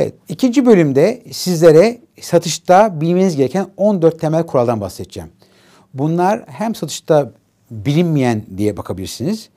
Evet, ikinci bölümde sizlere satışta bilmeniz gereken 14 temel kuraldan bahsedeceğim. Bunlar hem satışta bilinmeyen diye bakabilirsiniz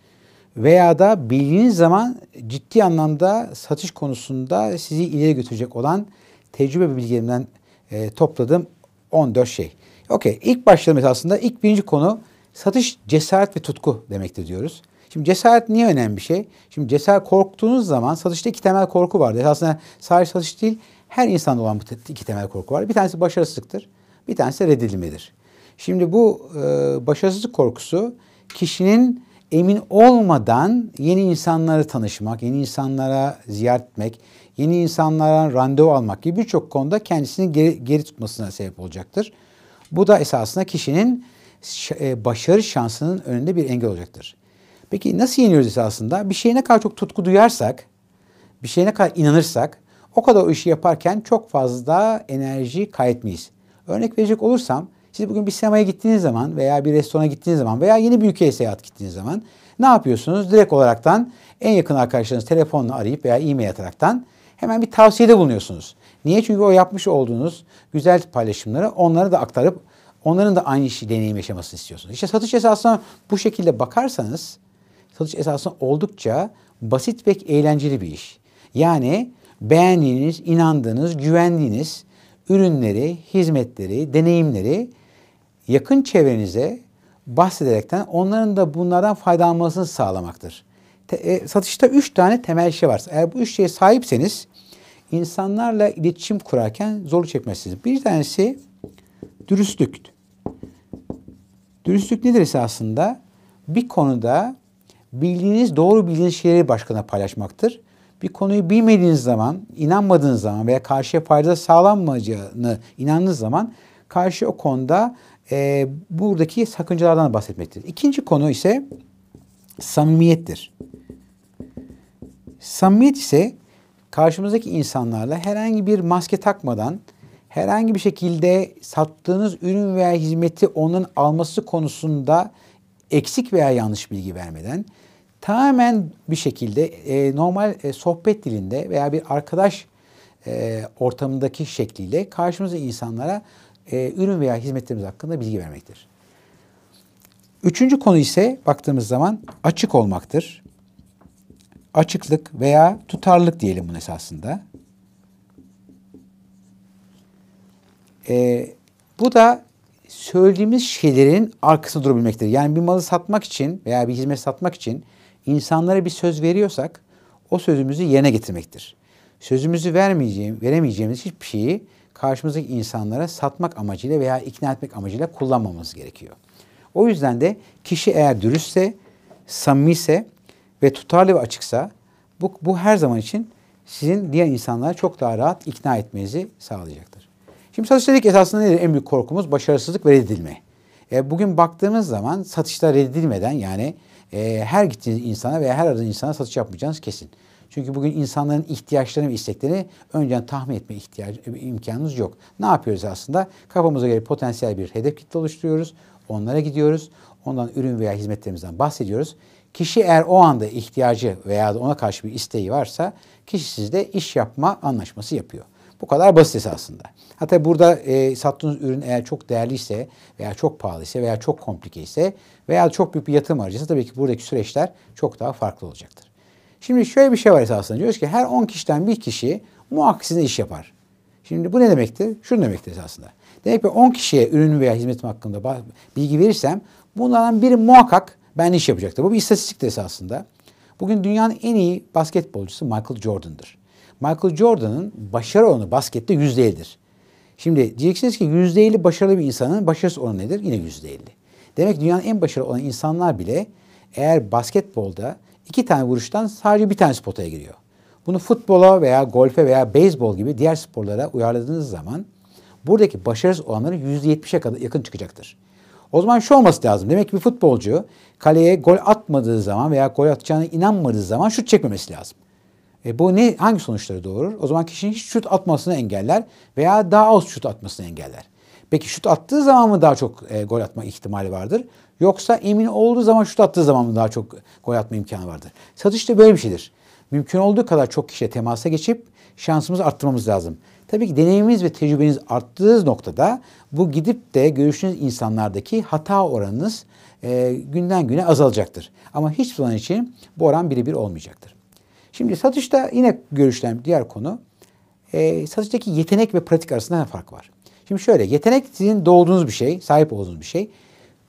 veya da bildiğiniz zaman ciddi anlamda satış konusunda sizi ileri götürecek olan tecrübe bilgilerimden e, topladığım 14 şey. Okey, ilk başlayalım aslında. İlk birinci konu satış cesaret ve tutku demektir diyoruz. Şimdi cesaret niye önemli bir şey? Şimdi cesaret korktuğunuz zaman satışta iki temel korku vardır. Aslında sadece satış değil, her insanda olan bu iki temel korku var. Bir tanesi başarısızlıktır, bir tanesi reddedilmedir. Şimdi bu e, başarısızlık korkusu kişinin emin olmadan yeni insanları tanışmak, yeni insanlara ziyaret etmek, yeni insanlara randevu almak gibi birçok konuda kendisini geri, geri tutmasına sebep olacaktır. Bu da esasında kişinin e, başarı şansının önünde bir engel olacaktır. Peki nasıl yeniyoruz esasında? Bir şeye ne kadar çok tutku duyarsak, bir şeye ne kadar inanırsak o kadar o işi yaparken çok fazla enerji kaybetmeyiz. Örnek verecek olursam siz bugün bir sinemaya gittiğiniz zaman veya bir restorana gittiğiniz zaman veya yeni bir ülkeye seyahat gittiğiniz zaman ne yapıyorsunuz? Direkt olaraktan en yakın arkadaşlarınız telefonla arayıp veya e-mail ataraktan hemen bir tavsiyede bulunuyorsunuz. Niye? Çünkü o yapmış olduğunuz güzel paylaşımları onlara da aktarıp onların da aynı işi deneyim yaşamasını istiyorsunuz. İşte satış esasına bu şekilde bakarsanız satış esasında oldukça basit ve eğlenceli bir iş. Yani beğendiğiniz, inandığınız, güvendiğiniz ürünleri, hizmetleri, deneyimleri yakın çevrenize bahsederekten onların da bunlardan faydalanmasını sağlamaktır. Te, e, satışta üç tane temel şey var. Eğer bu üç şeye sahipseniz insanlarla iletişim kurarken zorluk çekmezsiniz. Bir tanesi dürüstlük. Dürüstlük nedir esasında? Bir konuda bildiğiniz, doğru bildiğiniz şeyleri başkana paylaşmaktır. Bir konuyu bilmediğiniz zaman, inanmadığınız zaman veya karşıya fayda sağlanmayacağını inandığınız zaman karşı o konuda e, buradaki sakıncalardan bahsetmektir. İkinci konu ise samimiyettir. Samimiyet ise karşımızdaki insanlarla herhangi bir maske takmadan herhangi bir şekilde sattığınız ürün veya hizmeti onun alması konusunda eksik veya yanlış bilgi vermeden tamamen bir şekilde e, normal e, sohbet dilinde veya bir arkadaş e, ortamındaki şekliyle karşımıza insanlara e, ürün veya hizmetlerimiz hakkında bilgi vermektir. Üçüncü konu ise baktığımız zaman açık olmaktır. Açıklık veya tutarlılık diyelim bunun esasında. E, bu da söylediğimiz şeylerin arkasında durabilmektir. Yani bir malı satmak için veya bir hizmet satmak için insanlara bir söz veriyorsak o sözümüzü yerine getirmektir. Sözümüzü vermeyeceğim, veremeyeceğimiz hiçbir şeyi karşımızdaki insanlara satmak amacıyla veya ikna etmek amacıyla kullanmamız gerekiyor. O yüzden de kişi eğer dürüstse, samimiyse ve tutarlı ve açıksa bu, bu her zaman için sizin diğer insanlara çok daha rahat ikna etmenizi sağlayacaktır. Şimdi satış dedik esasında nedir? En büyük korkumuz başarısızlık ve reddedilme. E, bugün baktığımız zaman satışta reddedilmeden yani e, her gittiğiniz insana veya her aradığınız insana satış yapmayacağınız kesin. Çünkü bugün insanların ihtiyaçlarını ve isteklerini önceden tahmin etme ihtiyacı, imkanınız yok. Ne yapıyoruz aslında? Kafamıza göre potansiyel bir hedef kitle oluşturuyoruz. Onlara gidiyoruz. Ondan ürün veya hizmetlerimizden bahsediyoruz. Kişi eğer o anda ihtiyacı veya ona karşı bir isteği varsa kişi sizde iş yapma anlaşması yapıyor. Bu kadar basit esasında. Hatta burada e, sattığınız ürün eğer çok değerliyse veya çok pahalıysa veya çok komplike ise veya çok büyük bir yatırım harcıysa tabii ki buradaki süreçler çok daha farklı olacaktır. Şimdi şöyle bir şey var esasında. Diyoruz ki her 10 kişiden bir kişi muhakkak iş yapar. Şimdi bu ne demektir? Şunu demektir esasında. Demek ki 10 kişiye ürünüm veya hizmetim hakkında bilgi verirsem bunlardan biri muhakkak ben iş yapacaktır. Bu bir istatistiktir esasında. Bugün dünyanın en iyi basketbolcusu Michael Jordan'dır. Michael Jordan'ın başarı oranı baskette %50'dir. Şimdi diyeceksiniz ki %50 başarılı bir insanın başarısı oranı nedir? Yine %50. Demek ki dünyanın en başarılı olan insanlar bile eğer basketbolda iki tane vuruştan sadece bir tane potaya giriyor. Bunu futbola veya golfe veya beyzbol gibi diğer sporlara uyarladığınız zaman buradaki başarısız olanları %70'e kadar yakın çıkacaktır. O zaman şu olması lazım. Demek ki bir futbolcu kaleye gol atmadığı zaman veya gol atacağına inanmadığı zaman şut çekmemesi lazım. E bu ne hangi sonuçları doğurur? O zaman kişinin hiç şut atmasını engeller veya daha az şut atmasını engeller. Peki şut attığı zaman mı daha çok e, gol atma ihtimali vardır? Yoksa emin olduğu zaman şut attığı zaman mı daha çok gol atma imkanı vardır? Satış da böyle bir şeydir. mümkün olduğu kadar çok kişiye temasa geçip şansımızı arttırmamız lazım. Tabii ki deneyiminiz ve tecrübeniz arttığı noktada bu gidip de görüştüğünüz insanlardaki hata oranınız e, günden güne azalacaktır. Ama hiç zaman için bu oran birebir olmayacaktır. Şimdi satışta yine görüşlen diğer konu e, satıştaki yetenek ve pratik arasında ne fark var? Şimdi şöyle yetenek sizin doğduğunuz bir şey, sahip olduğunuz bir şey.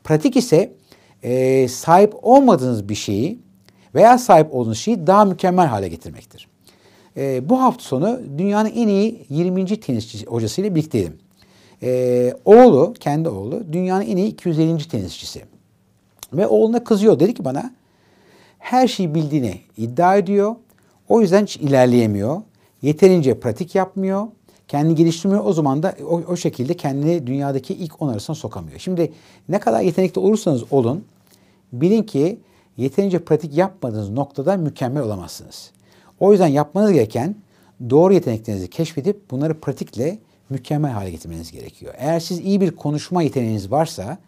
Pratik ise e, sahip olmadığınız bir şeyi veya sahip olduğunuz şeyi daha mükemmel hale getirmektir. E, bu hafta sonu dünyanın en iyi 20. tenisçi hocasıyla birlikteydim. E, oğlu, kendi oğlu dünyanın en iyi 250. tenisçisi. Ve oğluna kızıyor. Dedi ki bana her şeyi bildiğini iddia ediyor. O yüzden hiç ilerleyemiyor. Yeterince pratik yapmıyor. Kendini geliştirmiyor. O zaman da o, o şekilde kendini dünyadaki ilk on arasına sokamıyor. Şimdi ne kadar yetenekli olursanız olun bilin ki yeterince pratik yapmadığınız noktada mükemmel olamazsınız. O yüzden yapmanız gereken doğru yeteneklerinizi keşfedip bunları pratikle mükemmel hale getirmeniz gerekiyor. Eğer siz iyi bir konuşma yeteneğiniz varsa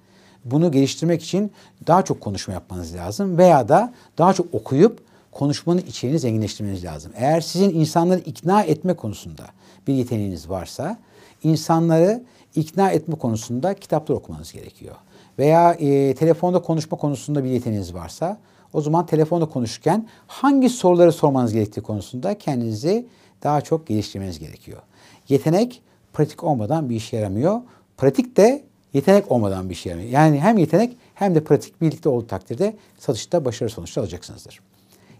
bunu geliştirmek için daha çok konuşma yapmanız lazım veya da daha çok okuyup konuşmanın içeriğini zenginleştirmeniz lazım. Eğer sizin insanları ikna etme konusunda bir yeteneğiniz varsa insanları ikna etme konusunda kitaplar okumanız gerekiyor. Veya e, telefonda konuşma konusunda bir yeteneğiniz varsa o zaman telefonda konuşurken hangi soruları sormanız gerektiği konusunda kendinizi daha çok geliştirmeniz gerekiyor. Yetenek pratik olmadan bir işe yaramıyor. Pratik de yetenek olmadan bir işe yaramıyor. Yani hem yetenek hem de pratik birlikte olduğu takdirde satışta başarılı sonuçlar alacaksınızdır.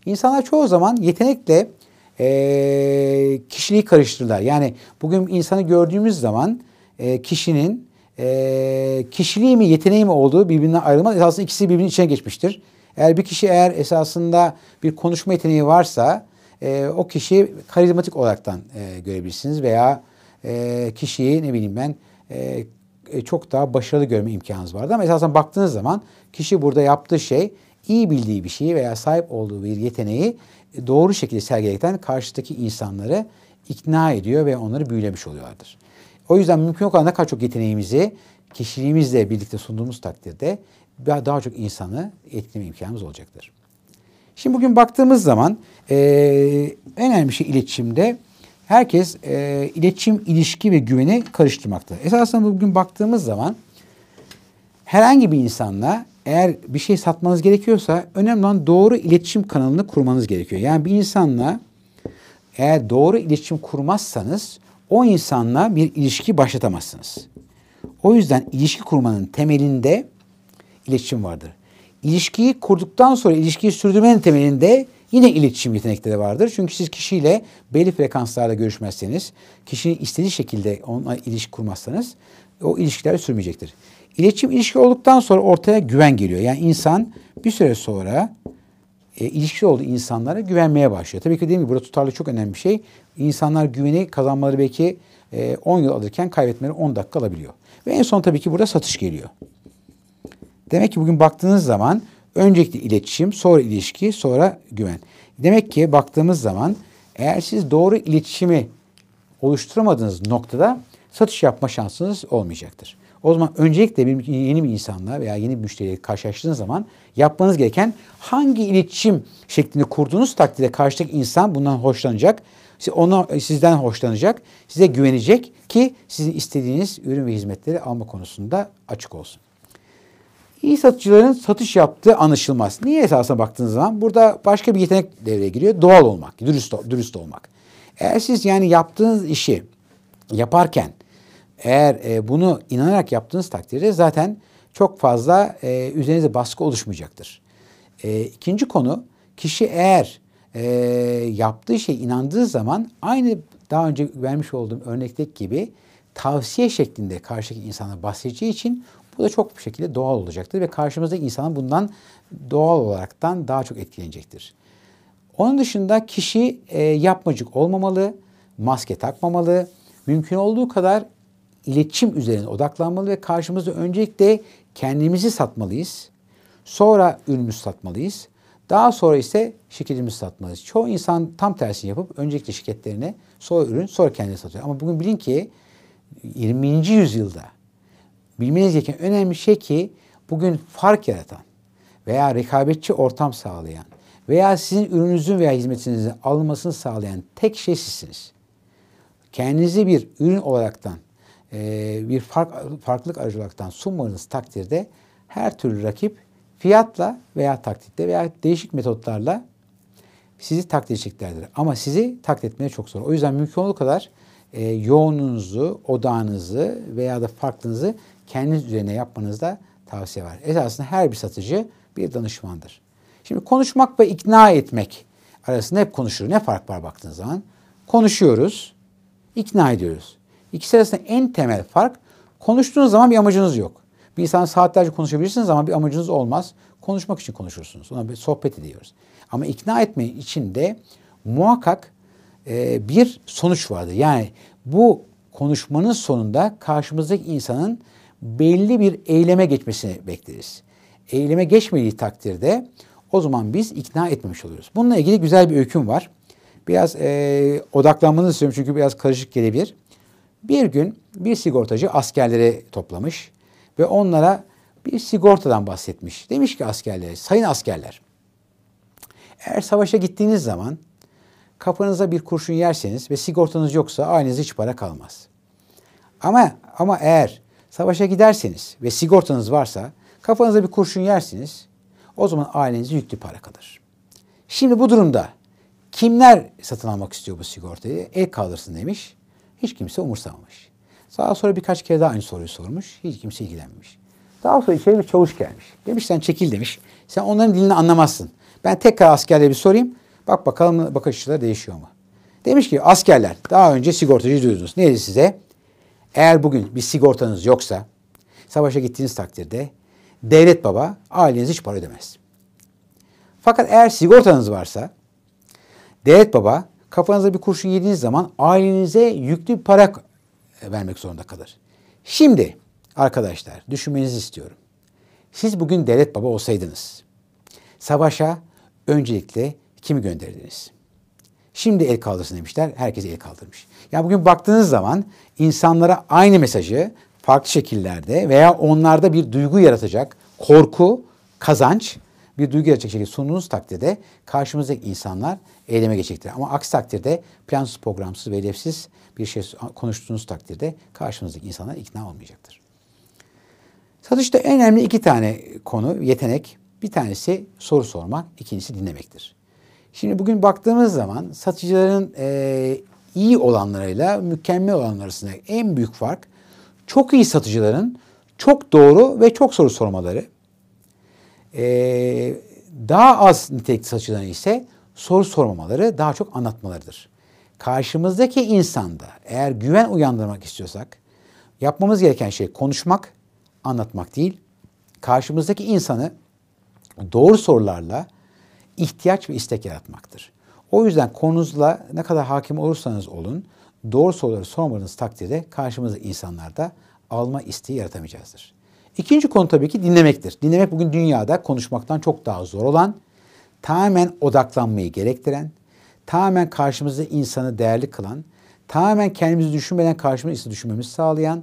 İnsanlar çoğu zaman yetenekle e, kişiliği karıştırırlar. Yani bugün insanı gördüğümüz zaman e, kişinin e, kişiliği mi yeteneği mi olduğu birbirinden ayrılmaz. Esasında ikisi birbirinin içine geçmiştir. Eğer bir kişi eğer esasında bir konuşma yeteneği varsa e, o kişi karizmatik olaraktan e, görebilirsiniz veya e, kişiyi ne bileyim ben e, çok daha başarılı görme imkanınız vardı. Ama esasen baktığınız zaman kişi burada yaptığı şey iyi bildiği bir şeyi veya sahip olduğu bir yeteneği doğru şekilde sergiledikten karşıdaki insanları ikna ediyor ve onları büyülemiş oluyorlardır. O yüzden mümkün o kadar ne kadar çok yeteneğimizi kişiliğimizle birlikte sunduğumuz takdirde daha çok insanı etkileme imkanımız olacaktır. Şimdi bugün baktığımız zaman e, en önemli şey iletişimde herkes e, iletişim, ilişki ve güveni karıştırmakta. Esasında bugün baktığımız zaman herhangi bir insanla eğer bir şey satmanız gerekiyorsa önemli olan doğru iletişim kanalını kurmanız gerekiyor. Yani bir insanla eğer doğru iletişim kurmazsanız o insanla bir ilişki başlatamazsınız. O yüzden ilişki kurmanın temelinde iletişim vardır. İlişkiyi kurduktan sonra ilişkiyi sürdürmenin temelinde yine iletişim yetenekleri vardır. Çünkü siz kişiyle belli frekanslarda görüşmezseniz, kişinin istediği şekilde onunla ilişki kurmazsanız o ilişkiler sürmeyecektir. İletişim ilişki olduktan sonra ortaya güven geliyor. Yani insan bir süre sonra e, ilişki olduğu insanlara güvenmeye başlıyor. Tabii ki dediğim gibi burada tutarlı çok önemli bir şey. İnsanlar güveni kazanmaları belki e, 10 yıl alırken kaybetmeleri 10 dakika alabiliyor. Ve en son tabii ki burada satış geliyor. Demek ki bugün baktığınız zaman öncelikle iletişim, sonra ilişki, sonra güven. Demek ki baktığımız zaman eğer siz doğru iletişimi oluşturamadığınız noktada satış yapma şansınız olmayacaktır. O zaman öncelikle bir yeni bir insanla veya yeni bir müşteriyle karşılaştığınız zaman yapmanız gereken hangi iletişim şeklinde kurduğunuz takdirde karşıdaki insan bundan hoşlanacak. Ona, sizden hoşlanacak, size güvenecek ki sizin istediğiniz ürün ve hizmetleri alma konusunda açık olsun. İyi satıcıların satış yaptığı anlaşılmaz. Niye esasına baktığınız zaman burada başka bir yetenek devreye giriyor. Doğal olmak, dürüst, dürüst olmak. Eğer siz yani yaptığınız işi yaparken eğer e, bunu inanarak yaptığınız takdirde zaten çok fazla e, üzerinize baskı oluşmayacaktır. E, ikinci konu kişi eğer e, yaptığı şey inandığı zaman aynı daha önce vermiş olduğum örnekteki gibi tavsiye şeklinde karşıdaki insana bahsedeceği için bu da çok bir şekilde doğal olacaktır ve karşımızdaki insanın bundan doğal olaraktan daha çok etkilenecektir. Onun dışında kişi e, yapmacık olmamalı, maske takmamalı, mümkün olduğu kadar iletişim üzerine odaklanmalı ve karşımızda öncelikle kendimizi satmalıyız. Sonra ürünümüzü satmalıyız. Daha sonra ise şirketimizi satmalıyız. Çoğu insan tam tersini yapıp öncelikle şirketlerine, sonra ürün, sonra kendini satıyor. Ama bugün bilin ki 20. yüzyılda bilmeniz gereken önemli şey ki bugün fark yaratan veya rekabetçi ortam sağlayan veya sizin ürününüzün veya hizmetinizin alınmasını sağlayan tek şey sizsiniz. Kendinizi bir ürün olaraktan, e, bir fark, farklılık aracı olaraktan sunmanız takdirde her türlü rakip fiyatla veya taklitle veya değişik metotlarla sizi taklit edeceklerdir. Ama sizi taklit etmeye çok zor. O yüzden mümkün olduğu kadar e, yoğunluğunuzu, odağınızı veya da farklılığınızı kendiniz üzerine yapmanızda tavsiye var. Esasında her bir satıcı bir danışmandır. Şimdi konuşmak ve ikna etmek arasında hep konuşulur. Ne fark var baktığınız zaman? Konuşuyoruz, ikna ediyoruz. İkisi arasında en temel fark konuştuğunuz zaman bir amacınız yok. Bir insan saatlerce konuşabilirsiniz ama bir amacınız olmaz. Konuşmak için konuşursunuz. Ona bir sohbet ediyoruz. Ama ikna etme için de muhakkak e, bir sonuç vardır. Yani bu konuşmanın sonunda karşımızdaki insanın belli bir eyleme geçmesini bekleriz. Eyleme geçmediği takdirde o zaman biz ikna etmemiş oluyoruz. Bununla ilgili güzel bir öyküm var. Biraz e, odaklanmanızı istiyorum çünkü biraz karışık gelebilir. Bir gün bir sigortacı askerleri toplamış ve onlara bir sigortadan bahsetmiş. Demiş ki askerlere, sayın askerler, eğer savaşa gittiğiniz zaman kafanıza bir kurşun yerseniz ve sigortanız yoksa ailenizde hiç para kalmaz. Ama ama eğer savaşa giderseniz ve sigortanız varsa kafanıza bir kurşun yersiniz o zaman ailenize yüklü para kalır. Şimdi bu durumda kimler satın almak istiyor bu sigortayı? El kaldırsın demiş. Hiç kimse umursamamış. Daha sonra birkaç kere daha aynı soruyu sormuş. Hiç kimse ilgilenmemiş. Daha sonra içeri bir çavuş gelmiş. Demiş sen çekil demiş. Sen onların dilini anlamazsın. Ben tekrar askerlere bir sorayım. Bak bakalım bakış açıları değişiyor mu? Demiş ki askerler daha önce sigortacı duydunuz. Ne dedi size? Eğer bugün bir sigortanız yoksa savaşa gittiğiniz takdirde devlet baba aileniz hiç para ödemez. Fakat eğer sigortanız varsa devlet baba kafanıza bir kurşun yediğiniz zaman ailenize yüklü bir para vermek zorunda kalır. Şimdi arkadaşlar düşünmenizi istiyorum. Siz bugün devlet baba olsaydınız savaşa öncelikle kimi gönderdiniz? Şimdi el kaldırsın demişler. Herkes el kaldırmış. Yani bugün baktığınız zaman insanlara aynı mesajı farklı şekillerde veya onlarda bir duygu yaratacak korku, kazanç bir duygu şekilde sunduğunuz takdirde karşımızdaki insanlar eyleme geçecektir. Ama aksi takdirde plansız, programsız ve hedefsiz bir şey konuştuğunuz takdirde karşımızdaki insanlar ikna olmayacaktır. Satışta en önemli iki tane konu, yetenek. Bir tanesi soru sormak, ikincisi dinlemektir. Şimdi bugün baktığımız zaman satıcıların e, iyi olanlarıyla mükemmel olanlar arasında en büyük fark çok iyi satıcıların çok doğru ve çok soru sormaları. Ee, daha az nitelikli satıcıların ise soru sormamaları, daha çok anlatmalarıdır. Karşımızdaki insanda eğer güven uyandırmak istiyorsak yapmamız gereken şey konuşmak, anlatmak değil. Karşımızdaki insanı doğru sorularla ihtiyaç ve istek yaratmaktır. O yüzden konunuzla ne kadar hakim olursanız olun, doğru soruları sormadığınız takdirde karşımızda insanlarda alma isteği yaratamayacağızdır. İkinci konu tabii ki dinlemektir. Dinlemek bugün dünyada konuşmaktan çok daha zor olan, tamamen odaklanmayı gerektiren, tamamen karşımızda insanı değerli kılan, tamamen kendimizi düşünmeden karşımızda düşünmemizi sağlayan,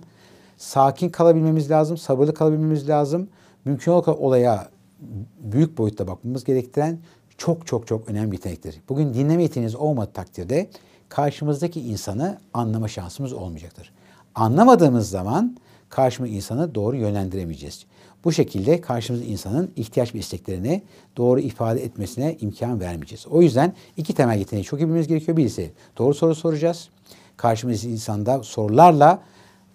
sakin kalabilmemiz lazım, sabırlı kalabilmemiz lazım. Mümkün olan olaya büyük boyutta bakmamız gerektiren çok çok çok önemli yetenektir. Bugün dinleme yeteneğiniz olmadığı takdirde karşımızdaki insanı anlama şansımız olmayacaktır. Anlamadığımız zaman karşımız insanı doğru yönlendiremeyeceğiz. Bu şekilde karşımız insanın ihtiyaç ve isteklerini doğru ifade etmesine imkan vermeyeceğiz. O yüzden iki temel yeteneği çok iyi bilmemiz gerekiyor. Birisi doğru soru soracağız. Karşımız insanda sorularla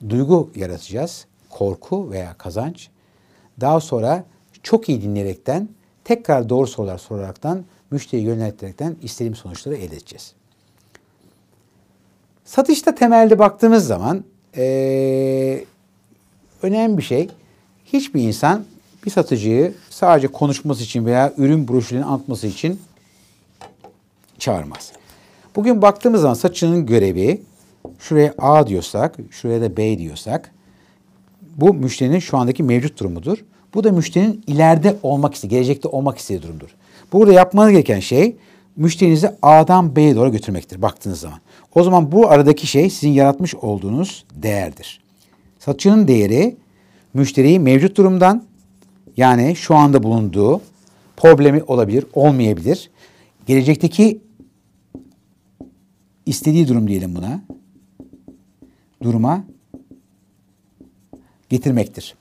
duygu yaratacağız. Korku veya kazanç. Daha sonra çok iyi dinleyerekten tekrar doğru sorular soraraktan müşteriyi yönelterekten istediğim sonuçları elde edeceğiz. Satışta temelde baktığımız zaman ee, önemli bir şey. Hiçbir insan bir satıcıyı sadece konuşması için veya ürün broşürünü anlatması için çağırmaz. Bugün baktığımız zaman satıcının görevi şuraya A diyorsak, şuraya da B diyorsak bu müşterinin şu andaki mevcut durumudur. Bu da müşterinin ileride olmak istediği, gelecekte olmak istediği durumdur. Burada yapmanız gereken şey müşterinizi A'dan B'ye doğru götürmektir baktığınız zaman. O zaman bu aradaki şey sizin yaratmış olduğunuz değerdir. Satıcının değeri müşteriyi mevcut durumdan yani şu anda bulunduğu problemi olabilir, olmayabilir gelecekteki istediği durum diyelim buna. Duruma getirmektir.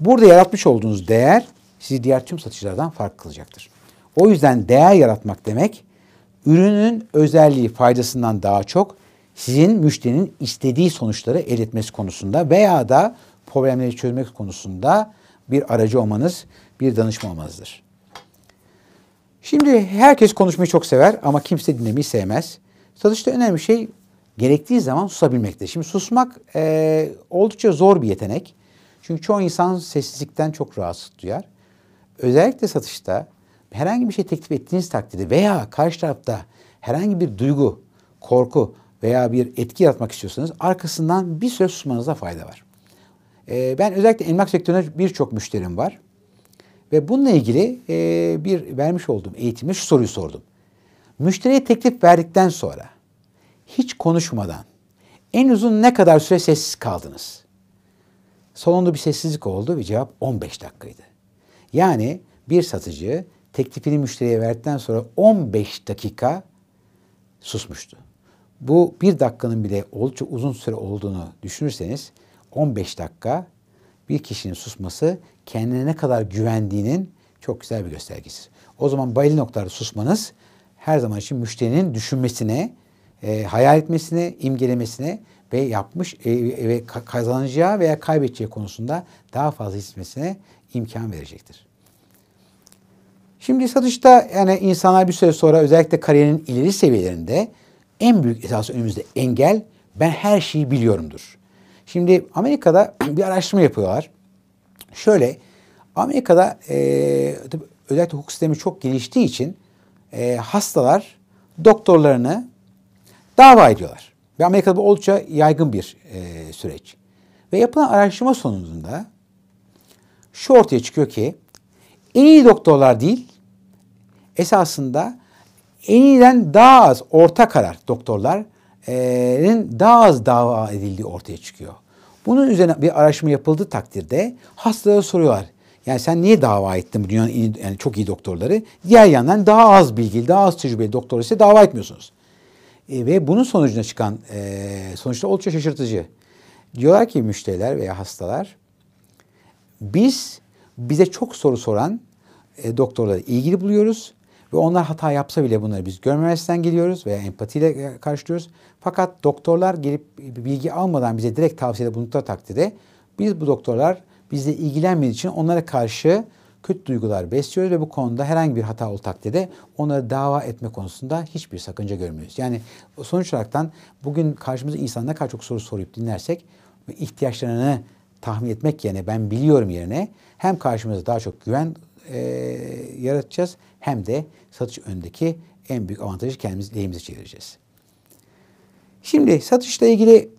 Burada yaratmış olduğunuz değer sizi diğer tüm satıcılardan farklı kılacaktır. O yüzden değer yaratmak demek ürünün özelliği faydasından daha çok sizin müşterinin istediği sonuçları elde etmesi konusunda veya da problemleri çözmek konusunda bir aracı olmanız, bir danışma olmanızdır. Şimdi herkes konuşmayı çok sever ama kimse dinlemeyi sevmez. Satışta önemli şey gerektiği zaman susabilmektir. Şimdi susmak e, oldukça zor bir yetenek. Çünkü çoğu insan sessizlikten çok rahatsız duyar. Özellikle satışta herhangi bir şey teklif ettiğiniz takdirde veya karşı tarafta herhangi bir duygu, korku veya bir etki yaratmak istiyorsanız arkasından bir süre susmanıza fayda var. Ee, ben özellikle emlak sektöründe birçok müşterim var. Ve bununla ilgili e, bir vermiş olduğum eğitimde şu soruyu sordum. Müşteriye teklif verdikten sonra hiç konuşmadan en uzun ne kadar süre sessiz kaldınız? Sonunda bir sessizlik oldu ve cevap 15 dakikaydı. Yani bir satıcı teklifini müşteriye verdikten sonra 15 dakika susmuştu. Bu bir dakikanın bile oldukça uzun süre olduğunu düşünürseniz 15 dakika bir kişinin susması kendine ne kadar güvendiğinin çok güzel bir göstergesi. O zaman belli noktalarda susmanız her zaman için müşterinin düşünmesine, e, hayal etmesine, imgelemesine ve yapmış e, ve kazanacağı veya kaybedeceği konusunda daha fazla hissetmesine imkan verecektir. Şimdi satışta yani insanlar bir süre sonra özellikle kariyerin ileri seviyelerinde en büyük esas önümüzde engel ben her şeyi biliyorumdur. Şimdi Amerika'da bir araştırma yapıyorlar. Şöyle Amerika'da e, özellikle hukuk sistemi çok geliştiği için e, hastalar doktorlarını dava ediyorlar. Ve Amerika'da bu oldukça yaygın bir e, süreç. Ve yapılan araştırma sonucunda şu ortaya çıkıyor ki en iyi doktorlar değil, esasında en iyiden daha az orta karar doktorların daha az dava edildiği ortaya çıkıyor. Bunun üzerine bir araştırma yapıldığı takdirde hastalara soruyorlar. Yani sen niye dava ettin dünyanın iyi, yani çok iyi doktorları? Diğer yandan daha az bilgili, daha az tecrübeli doktor ise dava etmiyorsunuz. E, ve bunun sonucuna çıkan e, sonuçta oldukça şaşırtıcı. Diyorlar ki müşteriler veya hastalar biz bize çok soru soran e, doktorları ilgili buluyoruz ve onlar hata yapsa bile bunları biz görmemezden geliyoruz veya empatiyle karşılıyoruz. Fakat doktorlar gelip bilgi almadan bize direkt tavsiyede bulundukları takdirde biz bu doktorlar bizle ilgilenmediği için onlara karşı kötü duygular besliyoruz ve bu konuda herhangi bir hata olduğu takdirde onları dava etme konusunda hiçbir sakınca görmüyoruz. Yani sonuç olaraktan bugün karşımıza insan ne kadar çok soru sorup dinlersek ve ihtiyaçlarını tahmin etmek yerine ben biliyorum yerine hem karşımıza daha çok güven e, yaratacağız hem de satış öndeki en büyük avantajı kendimiz lehimize çevireceğiz. Şimdi satışla ilgili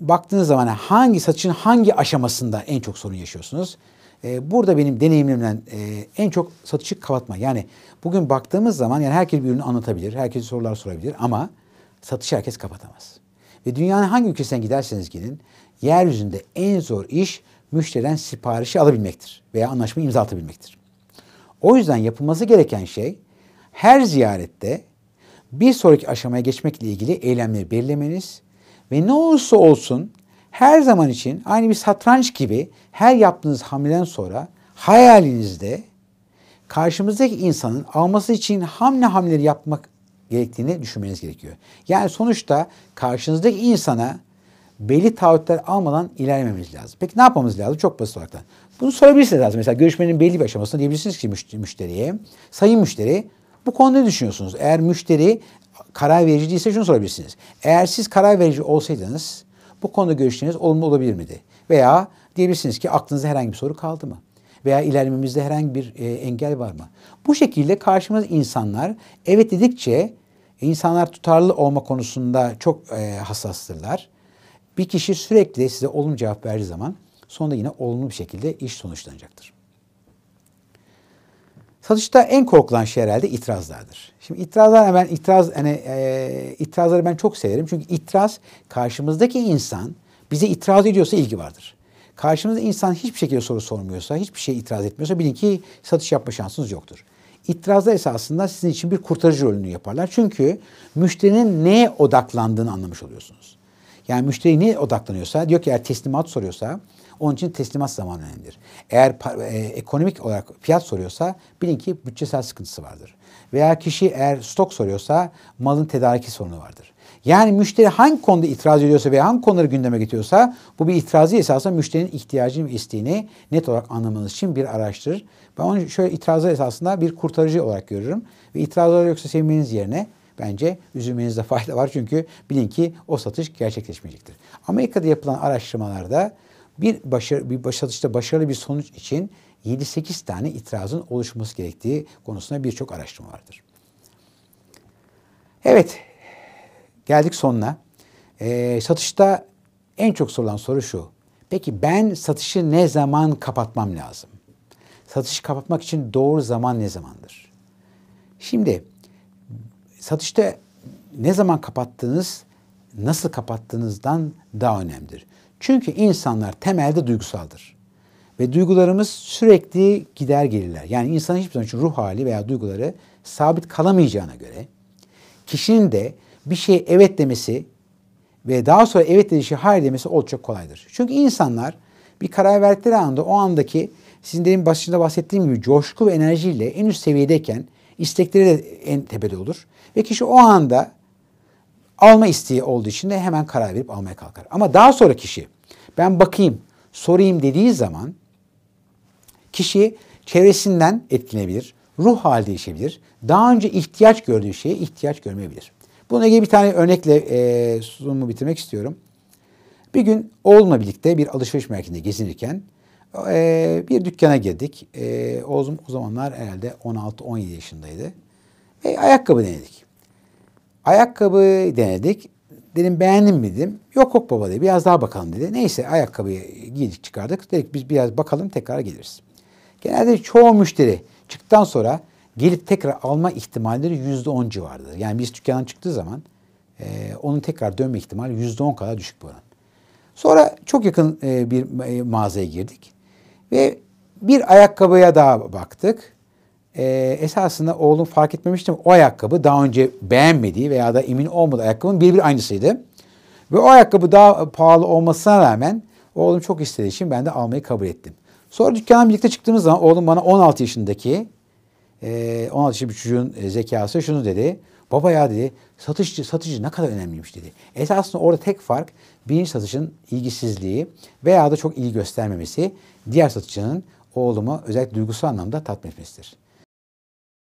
baktığınız zaman hangi satışın hangi aşamasında en çok sorun yaşıyorsunuz? Ee, burada benim deneyimlerimden e, en çok satışı kapatma. Yani bugün baktığımız zaman yani herkes bir ürünü anlatabilir, herkes sorular sorabilir ama satışı herkes kapatamaz. Ve dünyanın hangi ülkesinden giderseniz gidin, yeryüzünde en zor iş müşteriden siparişi alabilmektir veya anlaşma imza atabilmektir. O yüzden yapılması gereken şey her ziyarette bir sonraki aşamaya geçmekle ilgili eylemleri belirlemeniz ve ne olursa olsun her zaman için aynı bir satranç gibi her yaptığınız hamleden sonra hayalinizde karşımızdaki insanın alması için hamle hamleleri yapmak gerektiğini düşünmeniz gerekiyor. Yani sonuçta karşınızdaki insana belli taahhütler almadan ilerlememiz lazım. Peki ne yapmamız lazım? Çok basit olarak. Bunu sorabilirsiniz lazım. Mesela görüşmenin belli bir aşamasında diyebilirsiniz ki müşteriye, sayın müşteri bu konuda ne düşünüyorsunuz? Eğer müşteri karar verici değilse şunu sorabilirsiniz. Eğer siz karar verici olsaydınız bu konuda görüşleriniz olumlu olabilir miydi? Veya diyebilirsiniz ki aklınızda herhangi bir soru kaldı mı? Veya ilerlememizde herhangi bir e, engel var mı? Bu şekilde karşımız insanlar evet dedikçe insanlar tutarlı olma konusunda çok e, hassastırlar. Bir kişi sürekli size olumlu cevap verdiği zaman sonunda yine olumlu bir şekilde iş sonuçlanacaktır. Satışta en korkulan şey herhalde itirazlardır. Şimdi itirazlar ben itiraz hani e, itirazları ben çok severim çünkü itiraz karşımızdaki insan bize itiraz ediyorsa ilgi vardır. Karşımızda insan hiçbir şekilde soru sormuyorsa, hiçbir şey itiraz etmiyorsa bilin ki satış yapma şansınız yoktur. itirazlar esasında sizin için bir kurtarıcı rolünü yaparlar. Çünkü müşterinin neye odaklandığını anlamış oluyorsunuz. Yani müşteri neye odaklanıyorsa, diyor ki eğer teslimat soruyorsa onun için teslimat zamanı önemlidir. Eğer e, ekonomik olarak fiyat soruyorsa bilin ki bütçesel sıkıntısı vardır. Veya kişi eğer stok soruyorsa malın tedariki sorunu vardır. Yani müşteri hangi konuda itiraz ediyorsa veya hangi konuları gündeme getiriyorsa bu bir itirazı esasında müşterinin ihtiyacını ve isteğini net olarak anlamanız için bir araçtır. Ben onu şöyle itirazlar esasında bir kurtarıcı olarak görürüm. Ve itirazlar yoksa sevmeniz yerine bence üzülmenizde fayda var. Çünkü bilin ki o satış gerçekleşmeyecektir. Amerika'da yapılan araştırmalarda bir, başarı, bir satışta başarılı bir sonuç için 7-8 tane itirazın oluşması gerektiği konusunda birçok araştırma vardır. Evet, geldik sonuna. Ee, satışta en çok sorulan soru şu. Peki ben satışı ne zaman kapatmam lazım? Satışı kapatmak için doğru zaman ne zamandır? Şimdi satışta ne zaman kapattığınız, nasıl kapattığınızdan daha önemlidir. Çünkü insanlar temelde duygusaldır. Ve duygularımız sürekli gider gelirler. Yani insanın hiçbir zaman için ruh hali veya duyguları sabit kalamayacağına göre kişinin de bir şeye evet demesi ve daha sonra evet dediği şey hayır demesi oldukça kolaydır. Çünkü insanlar bir karar verdikleri anda o andaki sizin demin başında bahsettiğim gibi coşku ve enerjiyle en üst seviyedeyken istekleri de en tepede olur. Ve kişi o anda alma isteği olduğu için de hemen karar verip almaya kalkar. Ama daha sonra kişi ben bakayım, sorayım dediği zaman kişi çevresinden etkilenebilir, ruh hali değişebilir, daha önce ihtiyaç gördüğü şeye ihtiyaç görmeyebilir. Bununla ilgili bir tane örnekle e, sunumu bitirmek istiyorum. Bir gün oğlumla birlikte bir alışveriş merkezinde gezinirken e, bir dükkana girdik. E, oğlum o zamanlar herhalde 16-17 yaşındaydı. Ve ayakkabı denedik. Ayakkabı denedik. Dedim beğendin mi dedim. Yok yok baba dedi. Biraz daha bakalım dedi. Neyse ayakkabıyı giydik çıkardık. Dedik biz biraz bakalım tekrar geliriz. Genelde çoğu müşteri çıktıktan sonra gelip tekrar alma ihtimalleri yüzde on civarıdır. Yani biz dükkandan çıktığı zaman e, onun tekrar dönme ihtimali yüzde on kadar düşük bir oran. Sonra çok yakın e, bir e, mağazaya girdik ve bir ayakkabıya daha baktık. E, esasında oğlum fark etmemişti o ayakkabı daha önce beğenmediği veya da emin olmadığı ayakkabının birebir aynısıydı. Ve o ayakkabı daha pahalı olmasına rağmen oğlum çok istediği için ben de almayı kabul ettim. Sonra dükkandan birlikte çıktığımız zaman oğlum bana 16 yaşındaki 16 yaşındaki bir çocuğun zekası şunu dedi. Baba ya dedi satışçı satıcı ne kadar önemliymiş dedi. Esasında orada tek fark birinci satışın ilgisizliği veya da çok ilgi göstermemesi diğer satıcının oğlumu özellikle duygusal anlamda tatmin etmesidir.